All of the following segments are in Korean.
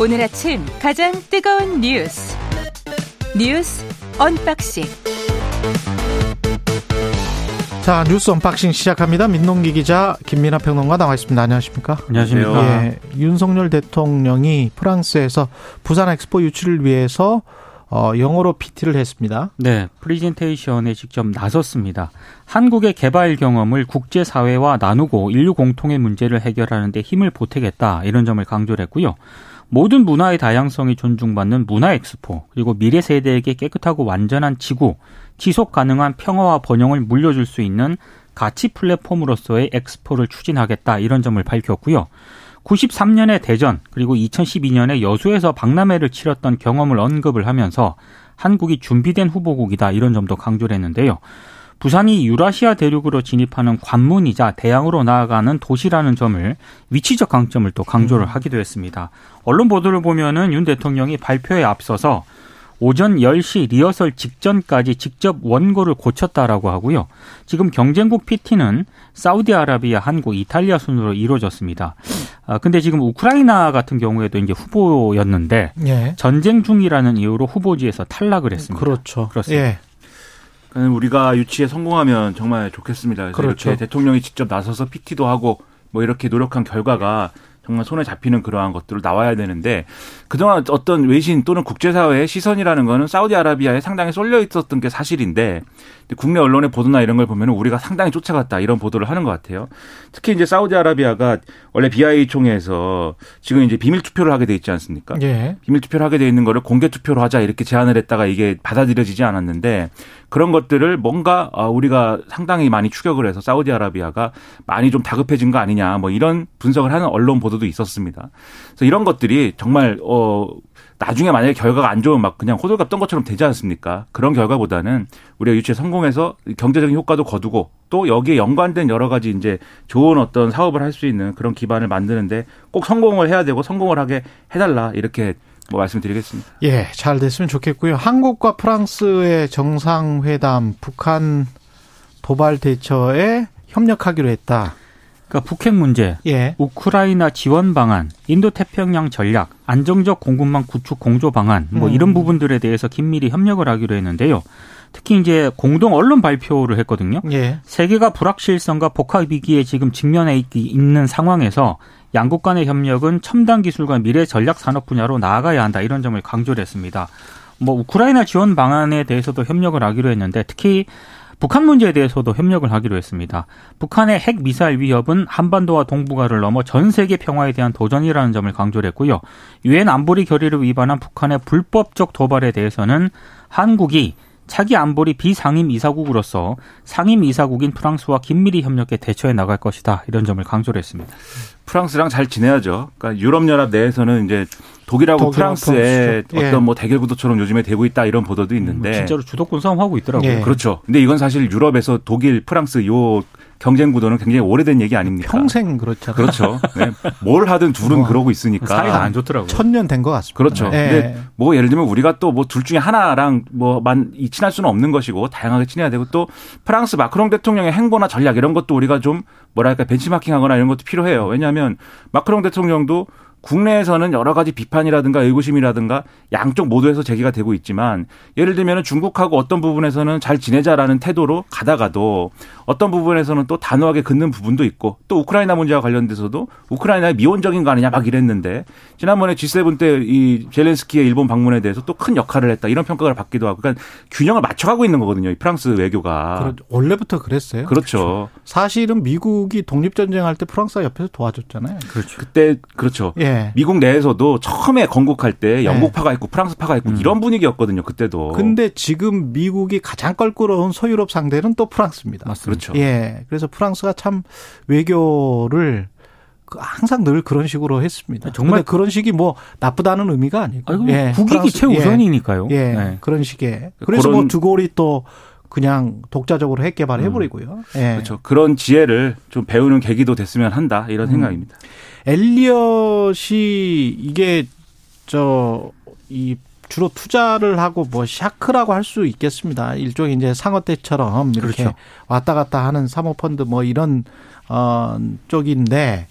오늘 아침 가장 뜨거운 뉴스 뉴스 언박싱 자 뉴스 언박싱 시작합니다. 민동기 기자 김민하 평론가 나와 있습니다. 안녕하십니까? 안녕하십니까? 예, 윤석열 대통령이 프랑스에서 부산 엑스포 유치를 위해서 어, 영어로 PT를 했습니다. 네, 프리젠테이션에 직접 나섰습니다. 한국의 개발 경험을 국제사회와 나누고 인류 공통의 문제를 해결하는 데 힘을 보태겠다 이런 점을 강조를 했고요. 모든 문화의 다양성이 존중받는 문화 엑스포 그리고 미래 세대에게 깨끗하고 완전한 지구, 지속 가능한 평화와 번영을 물려줄 수 있는 가치 플랫폼으로서의 엑스포를 추진하겠다 이런 점을 밝혔고요. 93년의 대전 그리고 2012년에 여수에서 박람회를 치렀던 경험을 언급을 하면서 한국이 준비된 후보국이다 이런 점도 강조를 했는데요. 부산이 유라시아 대륙으로 진입하는 관문이자 대양으로 나아가는 도시라는 점을 위치적 강점을 또 강조를 하기도 했습니다. 언론 보도를 보면은 윤 대통령이 발표에 앞서서 오전 10시 리허설 직전까지 직접 원고를 고쳤다라고 하고요. 지금 경쟁국 PT는 사우디아라비아, 한국, 이탈리아 순으로 이루어졌습니다. 아, 근데 지금 우크라이나 같은 경우에도 이제 후보였는데 예. 전쟁 중이라는 이유로 후보지에서 탈락을 했습니다. 그렇죠. 그렇습니다. 예. 그러니까 우리가 유치에 성공하면 정말 좋겠습니다. 그래서 그렇죠. 이렇게 대통령이 직접 나서서 PT도 하고 뭐 이렇게 노력한 결과가 정말 손에 잡히는 그러한 것들을 나와야 되는데 그동안 어떤 외신 또는 국제사회의 시선이라는 거는 사우디아라비아에 상당히 쏠려 있었던 게 사실인데 국내 언론의 보도나 이런 걸 보면 우리가 상당히 쫓아갔다 이런 보도를 하는 것 같아요. 특히 이제 사우디아라비아가 원래 BIA 총회에서 지금 이제 비밀 투표를 하게 돼 있지 않습니까? 예. 비밀 투표를 하게 돼 있는 거를 공개 투표로 하자 이렇게 제안을 했다가 이게 받아들여지지 않았는데 그런 것들을 뭔가 어, 우리가 상당히 많이 추격을 해서 사우디아라비아가 많이 좀 다급해진 거 아니냐 뭐 이런 분석을 하는 언론 보도도 있었습니다. 그래서 이런 것들이 정말 어 나중에 만약에 결과가 안 좋으면 막 그냥 호들갑 떤 것처럼 되지 않습니까? 그런 결과보다는 우리가 유치에 성공해서 경제적인 효과도 거두고 또 여기에 연관된 여러 가지 이제 좋은 어떤 사업을 할 수 있는 그런 기반을 만드는데 꼭 성공을 해야 되고 성공을 하게 해달라 이렇게 뭐 말씀드리겠습니다. 예, 잘 됐으면 좋겠고요. 한국과 프랑스의 정상회담 북한 도발 대처에 협력하기로 했다. 그러니까 북핵 문제, 예. 우크라이나 지원 방안, 인도 태평양 전략, 안정적 공급망 구축 공조 방안 뭐 음. 이런 부분들에 대해서 긴밀히 협력을 하기로 했는데요. 특히 이제 공동 언론 발표를 했거든요. 예. 세계가 불확실성과 복합 위기에 지금 직면해 있- 있는 상황에서 양국 간의 협력은 첨단 기술과 미래 전략 산업 분야로 나아가야 한다 이런 점을 강조를 했습니다. 뭐 우크라이나 지원 방안에 대해서도 협력을 하기로 했는데 특히 북한 문제에 대해서도 협력을 하기로 했습니다. 북한의 핵 미사일 위협은 한반도와 동북아를 넘어 전 세계 평화에 대한 도전이라는 점을 강조를 했고요. 유엔 안보리 결의를 위반한 북한의 불법적 도발에 대해서는 한국이 차기 안보리 비상임 이사국으로서 상임 이사국인 프랑스와 긴밀히 협력해 대처해 나갈 것이다. 이런 점을 강조를 했습니다. 프랑스랑 잘 지내야죠. 그러니까 유럽연합 내에서는 이제 독일하고 프랑스의 프랑스죠. 예. 어떤 뭐 대결 구도처럼 요즘에 되고 있다 이런 보도도 있는데 뭐 진짜로 주도권 싸움하고 있더라고요. 예. 그렇죠. 근데 이건 사실 유럽에서 독일, 프랑스 요 경쟁 구도는 굉장히 오래된 얘기 아닙니까? 평생 그렇잖아요. 그렇죠. 네. 뭘 하든 둘은 뭐, 그러고 있으니까. 사이가 안 좋더라고요. 천년 된 것 같습니다. 그렇죠. 예. 근데 뭐 예를 들면 우리가 또 뭐 둘 중에 하나랑 뭐만 이 친할 수는 없는 것이고 다양하게 친해야 되고 또 프랑스 마크롱 대통령의 행보나 전략 이런 것도 우리가 좀 뭐랄까 벤치마킹하거나 이런 것도 필요해요. 왜냐하면 마크롱 대통령도 국내에서는 여러 가지 비판이라든가 의구심이라든가 양쪽 모두에서 제기가 되고 있지만 예를 들면 중국하고 어떤 부분에서는 잘 지내자라는 태도로 가다가도 어떤 부분에서는 또 단호하게 긋는 부분도 있고 또 우크라이나 문제와 관련돼서도 우크라이나의 미온적인 거 아니냐 막 이랬는데 지난번에 G7 때 이 젤렌스키의 일본 방문에 대해서 또 큰 역할을 했다 이런 평가를 받기도 하고 그러니까 균형을 맞춰가고 있는 거거든요 이 프랑스 외교가 그렇- 원래부터 그랬어요. 그렇죠 사실은 미국이 독립전쟁할 때 프랑스가 옆에서 도와줬잖아요. 그렇죠. 그때 그렇죠 예. 미국 내에서도 처음에 건국할 때 영국파가 있고 프랑스파가 있고 이런 분위기였거든요 그때도 근데 지금 미국이 가장 껄끄러운 서유럽 상대는 또 프랑스입니다. 그렇죠 예. 그래서 프랑스가 참 외교를 그 항상 늘 그런 식으로 했습니다. 정말 정말 그런 식이 뭐 나쁘다는 의미가 아니고. 아이고, 예. 국익이 프랑스- 최우선이니까요. 예. 예. 네. 그런 식의. 그래서 뭐 두골이 또 그냥 독자적으로 핵 개발 해 버리고요. 예. 그렇죠 그런 지혜를 좀 배우는 계기도 됐으면 한다 이런 생각입니다 엘리엇이 이게 저 이 주로 투자를 하고 뭐 샤크라고 할 수 있겠습니다. 일종의 이제 상어 때처럼 이렇게 그렇죠. 왔다 갔다 하는 사모펀드 뭐 이런 어 쪽인데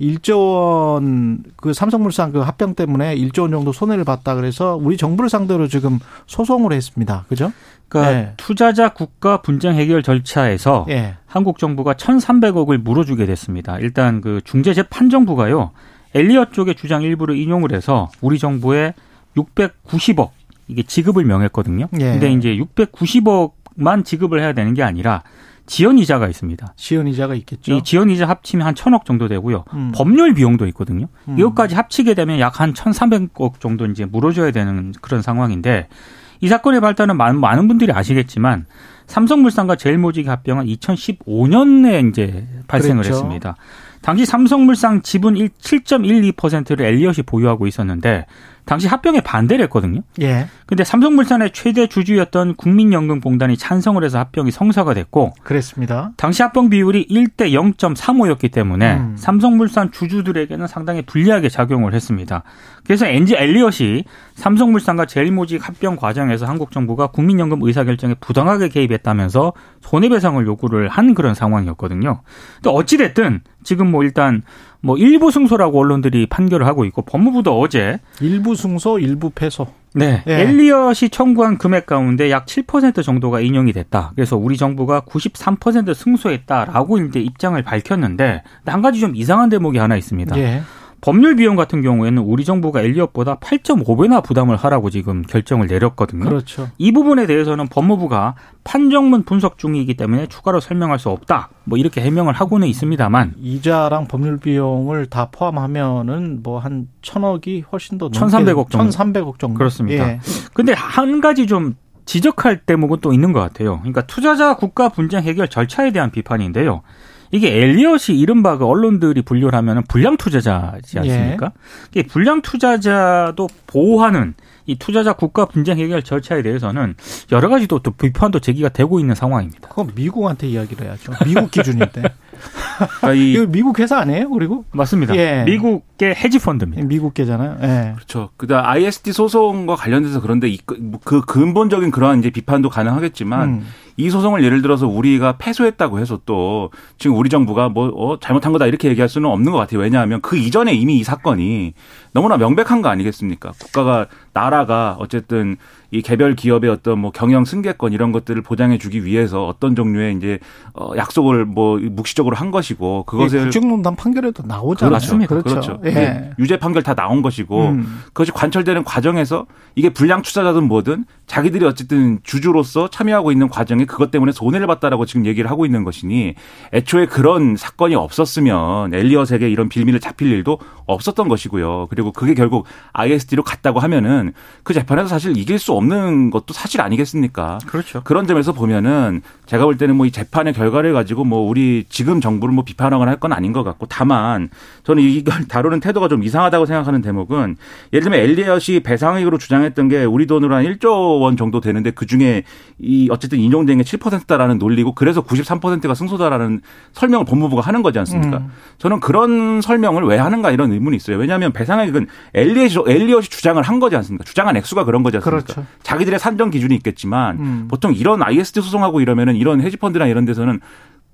1조 원 그 삼성물산 그 합병 때문에 1조 원 정도 손해를 봤다 그래서 우리 정부를 상대로 지금 소송을 했습니다. 그죠? 그러니까 네. 투자자 국가 분쟁 해결 절차에서 네. 한국 정부가 1,300억을 물어주게 됐습니다. 일단 그 중재 재판정부가요. 엘리엇 쪽의 주장 일부를 인용을 해서 우리 정부에 690억 이게 지급을 명했거든요. 예. 근데 이제 690억만 지급을 해야 되는 게 아니라 지연 이자가 있습니다. 지연 이자가 있겠죠. 이 지연 이자 합치면 한 천억 정도 되고요. 음. 법률 비용도 있거든요. 음. 이것까지 합치게 되면 약 한 천삼백 억 정도 이제 물어줘야 되는 그런 상황인데 이 사건의 발단은 많은, 많은 분들이 아시겠지만 삼성물산과 제일모직 합병은 2015년에 이제 발생을 그랬죠. 했습니다. 당시 삼성물산 지분 7.12%를 엘리엇이 보유하고 있었는데 당시 합병에 반대를 했거든요. 예. 근데 삼성물산의 최대 주주였던 국민연금공단이 찬성을 해서 합병이 성사가 됐고 그랬습니다. 당시 합병 비율이 1대 0.35였기 때문에 음. 삼성물산 주주들에게는 상당히 불리하게 작용을 했습니다. 그래서 엔지 엘리엇이 삼성물산과 제일모직 합병 과정에서 한국 정부가 국민연금 의사결정에 부당하게 개입했다면서 손해배상을 요구를 한 그런 상황이었거든요. 근데 어찌 됐든 지금 뭐 일단 뭐 일부 승소라고 언론들이 판결을 하고 있고 법무부도 어제 일부 승소, 일부 패소. 네. 예. 엘리엇이 청구한 금액 가운데 약 7% 정도가 인용이 됐다. 그래서 우리 정부가 93% 승소했다라고 이제 입장을 밝혔는데 한 가지 좀 이상한 대목이 하나 있습니다. 예. 법률 비용 같은 경우에는 우리 정부가 엘리엇보다 8.5배나 부담을 하라고 지금 결정을 내렸거든요. 그렇죠. 이 부분에 대해서는 법무부가 판정문 분석 중이기 때문에 추가로 설명할 수 없다. 뭐 이렇게 해명을 하고는 있습니다만 이자랑 법률 비용을 다 포함하면은 뭐 한 천억이 훨씬 더 1,300억 정도. 1,300억 정도. 그렇습니다. 예. 근데 한 가지 좀 지적할 대목은 또 있는 것 같아요. 그러니까 투자자 국가 분쟁 해결 절차에 대한 비판인데요. 이게 엘리엇이 이른바 그 언론들이 분류를 하면은 불량 투자자지 않습니까? 예. 이게 불량 투자자도 보호하는 이 투자자 국가 분쟁 해결 절차에 대해서는 여러 가지 또, 또 비판도 제기가 되고 있는 상황입니다. 그건 미국한테 이야기를 해야죠. 미국 기준인데. 아, 이 미국 회사 아니에요? 그리고 맞습니다. 예. 미국 계 헤지 펀드입니다. 미국계잖아요. 예. 그렇죠. 그다음 IST 소송과 관련돼서 그런데 그, 그 근본적인 그러한 이제 비판도 가능하겠지만 음. 이 소송을 예를 들어서 우리가 패소했다고 해서 또 지금 우리 정부가 뭐 어, 잘못한 거다 이렇게 얘기할 수는 없는 것 같아요. 왜냐하면 그 이전에 이미 이 사건이 너무나 명백한 거 아니겠습니까? 국가가 나라가 어쨌든 이 개별 기업의 어떤 뭐 경영 승계권 이런 것들을 보장해 주기 위해서 어떤 종류의 이제 어 약속을 뭐 묵시적으로 한 것이고 그것을 예, 국정농단 판결에도 나오잖아요. 그렇죠. 그렇죠. 그렇죠. 예. 유죄 판결 다 나온 것이고 음. 그것이 관철되는 과정에서 이게 불량 투자자든 뭐든 자기들이 어쨌든 주주로서 참여하고 있는 과정에 그것 때문에 손해를 봤다라고 지금 얘기를 하고 있는 것이니 애초에 그런 사건이 없었으면 엘리엇에게 이런 빌미를 잡힐 일도 없었던 것이고요. 그리고 그게 결국 ISD로 갔다고 하면은 그 재판에서 사실 이길 수 없는 것도 사실 아니겠습니까? 그렇죠. 그런 점에서 보면은 제가 볼 때는 뭐 이 재판의 결과를 가지고 뭐 우리 지금 정부를 뭐 비판하거나 할 건 아닌 것 같고 다만 저는 이걸 다루는 태도가 좀 이상하다고 생각하는 대목은 예를 들면 엘리엇이 배상액으로 주장했던 게 우리 돈으로 한 1조 원 정도 되는데 그 중에 이 어쨌든 인용된 게 7%다라는 논리고 그래서 93%가 승소다라는 설명을 법무부가 하는 거지 않습니까? 음. 저는 그런 설명을 왜 하는가 이런 의문이 있어요. 왜냐하면 배상액은 엘리엇이, 엘리엇이 주장을 한 거지 않습니까? 주장한 액수가 그런 거지 않습니까? 그렇죠. 자기들의 산정 기준이 있겠지만 음. 보통 이런 IST 소송하고 이러면은 이런 헤지펀드나 이런 데서는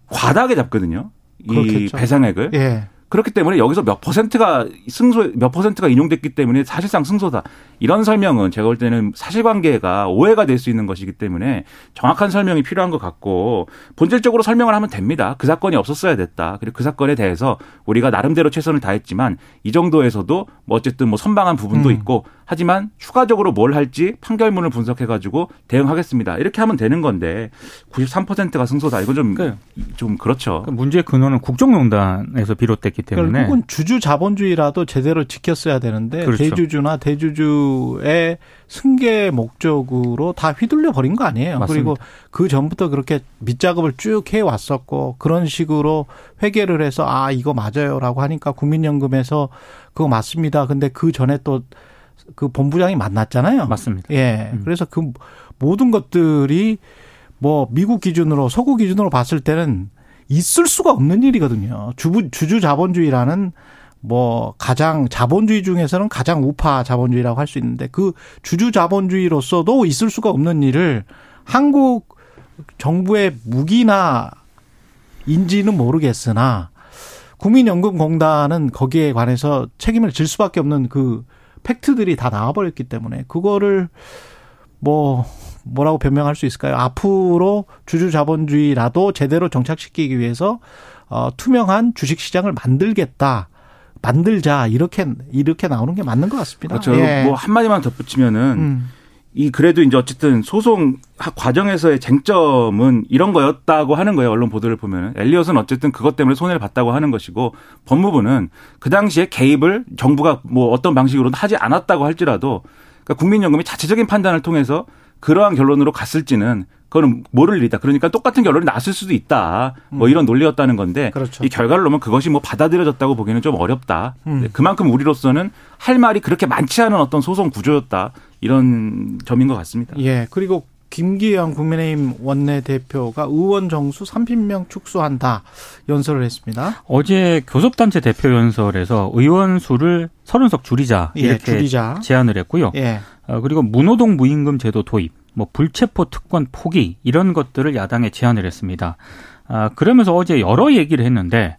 과다하게 잡거든요. 이 배상액을. 예. 그렇기 때문에 여기서 몇 퍼센트가 승소 몇 퍼센트가 인용됐기 때문에 사실상 승소다. 이런 설명은 제가 볼 때는 사실관계가 오해가 될 수 있는 것이기 때문에 정확한 설명이 필요한 것 같고 본질적으로 설명을 하면 됩니다. 그 사건이 없었어야 됐다. 그리고 그 사건에 대해서 우리가 나름대로 최선을 다했지만 이 정도에서도 뭐 어쨌든 뭐 선방한 부분도 음. 있고 하지만 추가적으로 뭘 할지 판결문을 분석해 가지고 대응하겠습니다. 이렇게 하면 되는 건데 93%가 승소다. 이건 좀좀 그좀 그렇죠. 그 문제의 근원은 국정농단에서 비롯됐기 때문에 결국은 주주 자본주의라도 제대로 지켰어야 되는데 그렇죠. 대주주나 대주주 정부의 승계 목적으로 다 휘둘려 버린 거 아니에요. 맞습니다. 그리고 그 전부터 그렇게 밑작업을 쭉 해 왔었고 그런 식으로 회계를 해서 아 이거 맞아요라고 하니까 국민연금에서 그거 맞습니다. 근데 그 전에 또 그 본부장이 만났잖아요. 맞습니다. 예. 음. 그래서 그 모든 것들이 뭐 미국 기준으로 서구 기준으로 봤을 때는 있을 수가 없는 일이거든요. 주부 주주 자본주의라는 뭐 가장 자본주의 중에서는 가장 우파 자본주의라고 할 수 있는데 그 주주 자본주의로서도 있을 수가 없는 일을 한국 정부의 무기나 인지는 모르겠으나 국민연금공단은 거기에 관해서 책임을 질 수밖에 없는 그 팩트들이 다 나와버렸기 때문에 그거를 뭐 뭐라고 변명할 수 있을까요? 앞으로 주주 자본주의라도 제대로 정착시키기 위해서 어 투명한 주식 시장을 만들겠다. 만들자 이렇게 이렇게 나오는 게 맞는 것 같습니다. 그렇죠. 예. 뭐 한마디만 덧붙이면은 음. 이 그래도 이제 어쨌든 소송 과정에서의 쟁점은 이런 거였다고 하는 거예요. 언론 보도를 보면 엘리엇은 어쨌든 그것 때문에 손해를 봤다고 하는 것이고 법무부는 그 당시에 개입을 정부가 뭐 어떤 방식으로든 하지 않았다고 할지라도 그러니까 국민연금이 자체적인 판단을 통해서 그러한 결론으로 갔을지는 그거는 모를 일이다. 그러니까 똑같은 결론이 났을 수도 있다. 뭐 음. 이런 논리였다는 건데 그렇죠. 이 결과를 놓으면 그것이 뭐 받아들여졌다고 보기는 좀 어렵다. 음. 그만큼 우리로서는 할 말이 그렇게 많지 않은 어떤 소송 구조였다. 이런 점인 것 같습니다. 예. 그리고 김기현 국민의힘 원내대표가 의원 정수 30명 축소한다 연설을 했습니다. 어제 교섭단체 대표 연설에서 의원 수를 30석 줄이자 예, 이렇게 예, 줄이자. 제안을 했고요. 예. 어, 그리고 문호동 무임금 제도 도입, 뭐 불체포 특권 포기 이런 것들을 야당에 제안을 했습니다. 아, 그러면서 어제 여러 얘기를 했는데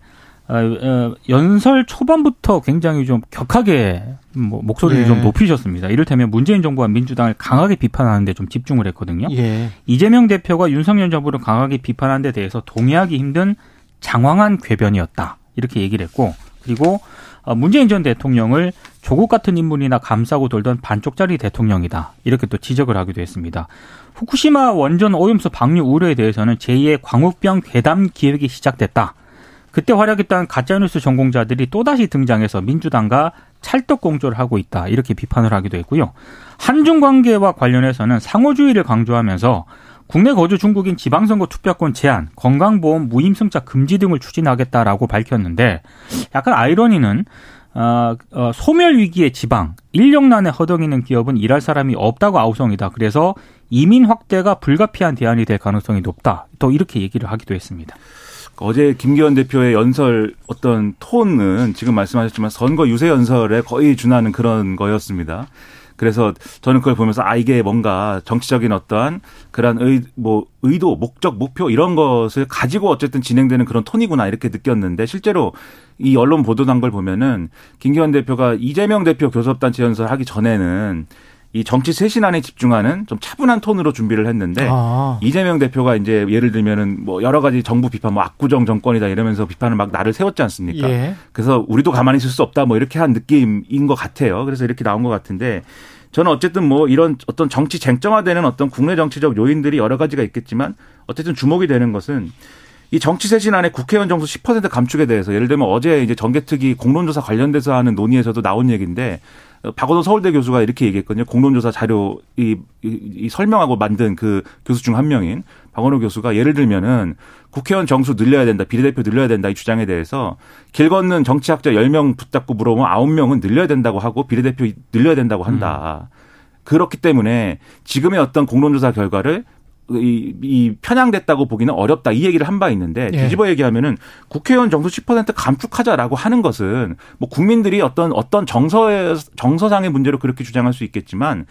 어, 어, 연설 초반부터 굉장히 좀 격하게 뭐 목소리를 예. 좀 높이셨습니다. 이를테면 문재인 정부와 민주당을 강하게 비판하는데 좀 집중을 했거든요. 예. 이재명 대표가 윤석열 정부를 강하게 비판하는 데 대해서 동의하기 힘든 장황한 궤변이었다. 이렇게 얘기를 했고 그리고 어, 문재인 전 대통령을 조국 같은 인물이나 감싸고 돌던 반쪽짜리 대통령이다. 이렇게 또 지적을 하기도 했습니다. 후쿠시마 원전 오염수 방류 우려에 대해서는 제2의 광우병 괴담 기획이 시작됐다. 그때 활약했던 가짜뉴스 전공자들이 또다시 등장해서 민주당과 찰떡 공조를 하고 있다. 이렇게 비판을 하기도 했고요. 한중 관계와 관련해서는 상호주의를 강조하면서 국내 거주 중국인 지방선거 투표권 제한, 건강보험 무임승차 금지 등을 추진하겠다라고 밝혔는데 약간 아이러니는 어, 어, 소멸 위기의 지방, 인력난에 허덕이는 기업은 일할 사람이 없다고 아우성이다. 그래서 이민 확대가 불가피한 대안이 될 가능성이 높다. 또 이렇게 얘기를 하기도 했습니다. 어제 김기현 대표의 연설 어떤 톤은 지금 말씀하셨지만 선거 유세 연설에 거의 준하는 그런 거였습니다. 그래서 저는 그걸 보면서 아 이게 뭔가 정치적인 어떠한 그런 의 뭐 의도, 목적, 목표 이런 것을 가지고 어쨌든 진행되는 그런 톤이구나 이렇게 느꼈는데 실제로 이 언론 보도난 걸 보면은 김기현 대표가 이재명 대표 교섭단체 연설 하기 전에는 이 정치 쇄신안에 집중하는 좀 차분한 톤으로 준비를 했는데 아. 이재명 대표가 이제 예를 들면은 뭐 여러 가지 정부 비판 뭐 압구정 정권이다 이러면서 비판을 막 나를 세웠지 않습니까? 예. 그래서 우리도 가만히 있을 수 없다 뭐 이렇게 한 느낌인 것 같아요. 그래서 이렇게 나온 것 같은데 저는 어쨌든 뭐 이런 어떤 정치 쟁점화되는 어떤 국내 정치적 요인들이 여러 가지가 있겠지만 어쨌든 주목이 되는 것은 이 정치 쇄신 안에 국회의원 정수 10% 감축에 대해서 예를 들면 어제 이제 정개특위 공론조사 관련돼서 하는 논의에서도 나온 얘기인데 박원호 서울대 교수가 이렇게 얘기했거든요. 공론조사 자료 이, 이, 이 설명하고 만든 그 교수 중 한 명인 박원호 교수가 예를 들면은 국회의원 정수 늘려야 된다, 비례대표 늘려야 된다 이 주장에 대해서 길 걷는 정치학자 10명 붙잡고 물어보면 9명은 늘려야 된다고 하고 비례대표 늘려야 된다고 한다. 음. 그렇기 때문에 지금의 어떤 공론조사 결과를 이, 이 편향됐다고 보기는 어렵다 이 얘기를 한 바 있는데 예. 뒤집어 얘기하면은 국회의원 정수 10% 감축하자라고 하는 것은 뭐 국민들이 어떤 어떤 정서의 정서상의 문제로 그렇게 주장할 수 있겠지만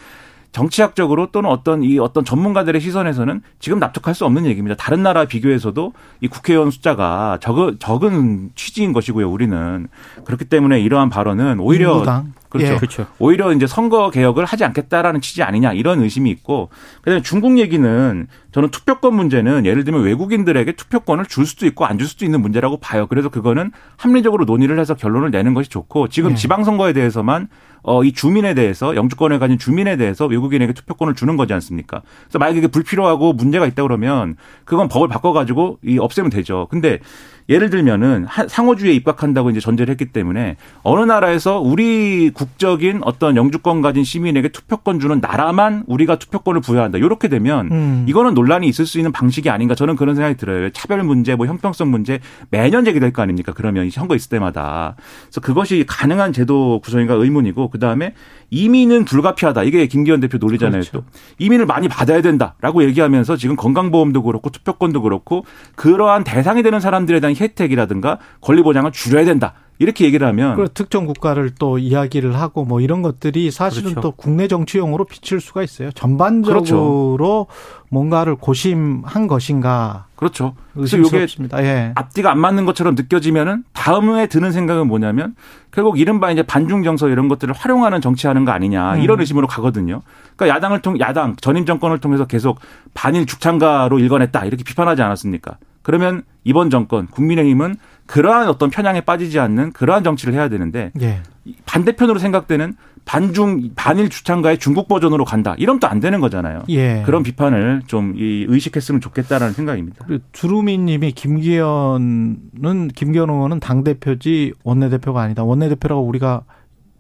정치학적으로 또는 어떤 이 어떤 전문가들의 시선에서는 지금 납득할 수 없는 얘기입니다. 다른 나라 비교해서도 이 국회의원 숫자가 적은 적은 취지인 것이고요. 우리는 그렇기 때문에 이러한 발언은 오히려 민주당. 그렇죠. 예. 그렇죠. 오히려 이제 선거 개혁을 하지 않겠다라는 취지 아니냐 이런 의심이 있고 그다음에 중국 얘기는 저는 투표권 문제는 예를 들면 외국인들에게 투표권을 줄 수도 있고 안 줄 수도 있는 문제라고 봐요. 그래서 그거는 합리적으로 논의를 해서 결론을 내는 것이 좋고 지금 예. 지방선거에 대해서만 어, 이 주민에 대해서 영주권을 가진 주민에 대해서 외국인에게 투표권을 주는 거지 않습니까? 그래서 만약에 이게 불필요하고 문제가 있다 그러면 그건 법을 바꿔가지고 이 없애면 되죠. 근데 예를 들면은 상호주의에 입각한다고 이제 전제를 했기 때문에 어느 나라에서 우리 국적인 어떤 영주권 가진 시민에게 투표권 주는 나라만 우리가 투표권을 부여한다. 이렇게 되면 음. 이거는 논란이 있을 수 있는 방식이 아닌가 저는 그런 생각이 들어요. 차별 문제, 뭐 형평성 문제 매년 제기될 거 아닙니까? 그러면 이 선거 있을 때마다. 그래서 그것이 가능한 제도 구성인가 의문이고 그 다음에 이민은 불가피하다. 이게 김기현 대표 논리잖아요. 그렇죠. 또 이민을 많이 받아야 된다라고 얘기하면서 지금 건강보험도 그렇고 투표권도 그렇고 그러한 대상이 되는 사람들에 대한 혜택이라든가 권리 보장을 줄여야 된다. 이렇게 얘기를 하면 그 특정 국가를 또 이야기를 하고 뭐 이런 것들이 사실은 그렇죠. 또 국내 정치용으로 비칠 수가 있어요. 전반적으로 그렇죠. 뭔가를 고심한 것인가. 그렇죠. 그래서 이게 예. 앞뒤가 안 맞는 것처럼 느껴지면은 다음에 드는 생각은 뭐냐면 결국 이른바 이제 반중 정서 이런 것들을 활용하는 정치하는 거 아니냐 이런 음. 의심으로 가거든요. 그러니까 야당을 통 야당 전임 정권을 통해서 계속 반일 죽창가로 일관했다 이렇게 비판하지 않았습니까? 그러면 이번 정권 국민의힘은 그러한 어떤 편향에 빠지지 않는 그러한 정치를 해야 되는데 예. 반대편으로 생각되는 반중 반일 주창가의 중국 버전으로 간다. 이러면 또 안 되는 거잖아요. 예. 그런 비판을 좀 의식했으면 좋겠다라는 생각입니다. 두루미님이 김기현은 김기현 의원은 당 대표지 원내 대표가 아니다. 원내 대표라고 우리가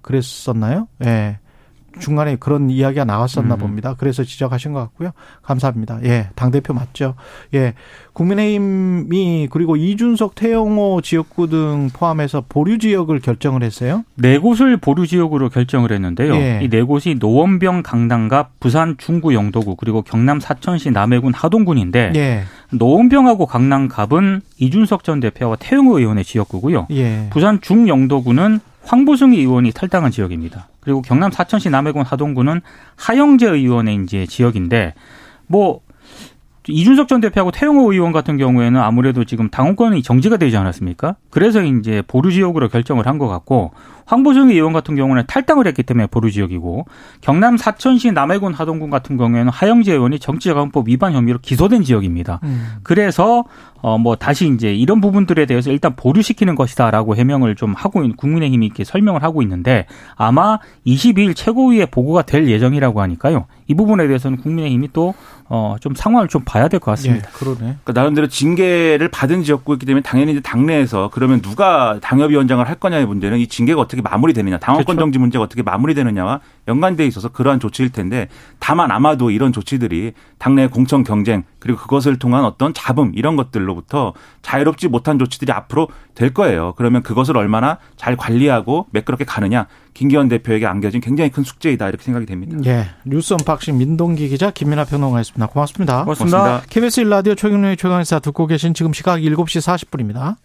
그랬었나요? 예. 중간에 그런 이야기가 나왔었나 음. 봅니다. 그래서 지적하신 것 같고요. 감사합니다. 예, 당대표 맞죠. 예. 국민의힘이 그리고 이준석 태영호 지역구 등 포함해서 보류 지역을 결정을 했어요. 네 곳을 보류 지역으로 결정을 했는데요. 예. 이네 곳이 노원병 강남갑, 부산 중구 영도구, 그리고 경남 사천시 남해군 하동군인데 예. 노원병하고 강남갑은 이준석 전 대표와 태영호 의원의 지역구고요. 예. 부산 중영도구는 황보승 의원이 탈당한 지역입니다. 그리고 경남 사천시 남해군 하동구는 하영재 의원의 이제 지역인데 뭐 이준석 전 대표하고 태영호 의원 같은 경우에는 아무래도 지금 당원권이 정지가 되지 않았습니까? 그래서 이제 보류 지역으로 결정을 한 것 같고 황보승 의원 같은 경우는 탈당을 했기 때문에 보류 지역이고 경남 사천시 남해군 하동군 같은 경우에는 하영재 의원이 정치자금법 위반 혐의로 기소된 지역입니다. 음. 그래서 어뭐 다시 이제 이런 부분들에 대해서 일단 보류시키는 것이다라고 해명을 좀 하고 있는 국민의힘이 이렇게 설명을 하고 있는데 아마 22일 최고위에 보고가 될 예정이라고 하니까요. 이 부분에 대해서는 국민의힘이 또 어, 좀 상황을 좀 봐야 될 것 같습니다. 예, 그러네. 그러니까 나름대로 징계를 받은 지역구이기 때문에 당연히 이제 당내에서 그러면 누가 당협위원장을 할 거냐의 문제는 이 징계가 어떻게 마무리되느냐, 당원권 그렇죠. 정지 문제가 어떻게 마무리되느냐와 연관돼 있어서 그러한 조치일 텐데 다만 아마도 이런 조치들이 당내 공천 경쟁 그리고 그것을 통한 어떤 잡음 이런 것들로부터 자유롭지 못한 조치들이 앞으로 될 거예요. 그러면 그것을 얼마나 잘 관리하고 매끄럽게 가느냐 김기현 대표에게 안겨진 굉장히 큰 숙제이다 이렇게 생각이 됩니다. 예. 뉴스 언박싱 민동기 기자 김민하 평론가였습니다. 고맙습니다. 고맙습니다. KBS 1라디오 최경영의 최강시사 듣고 계신 지금 시각 7시 40분입니다.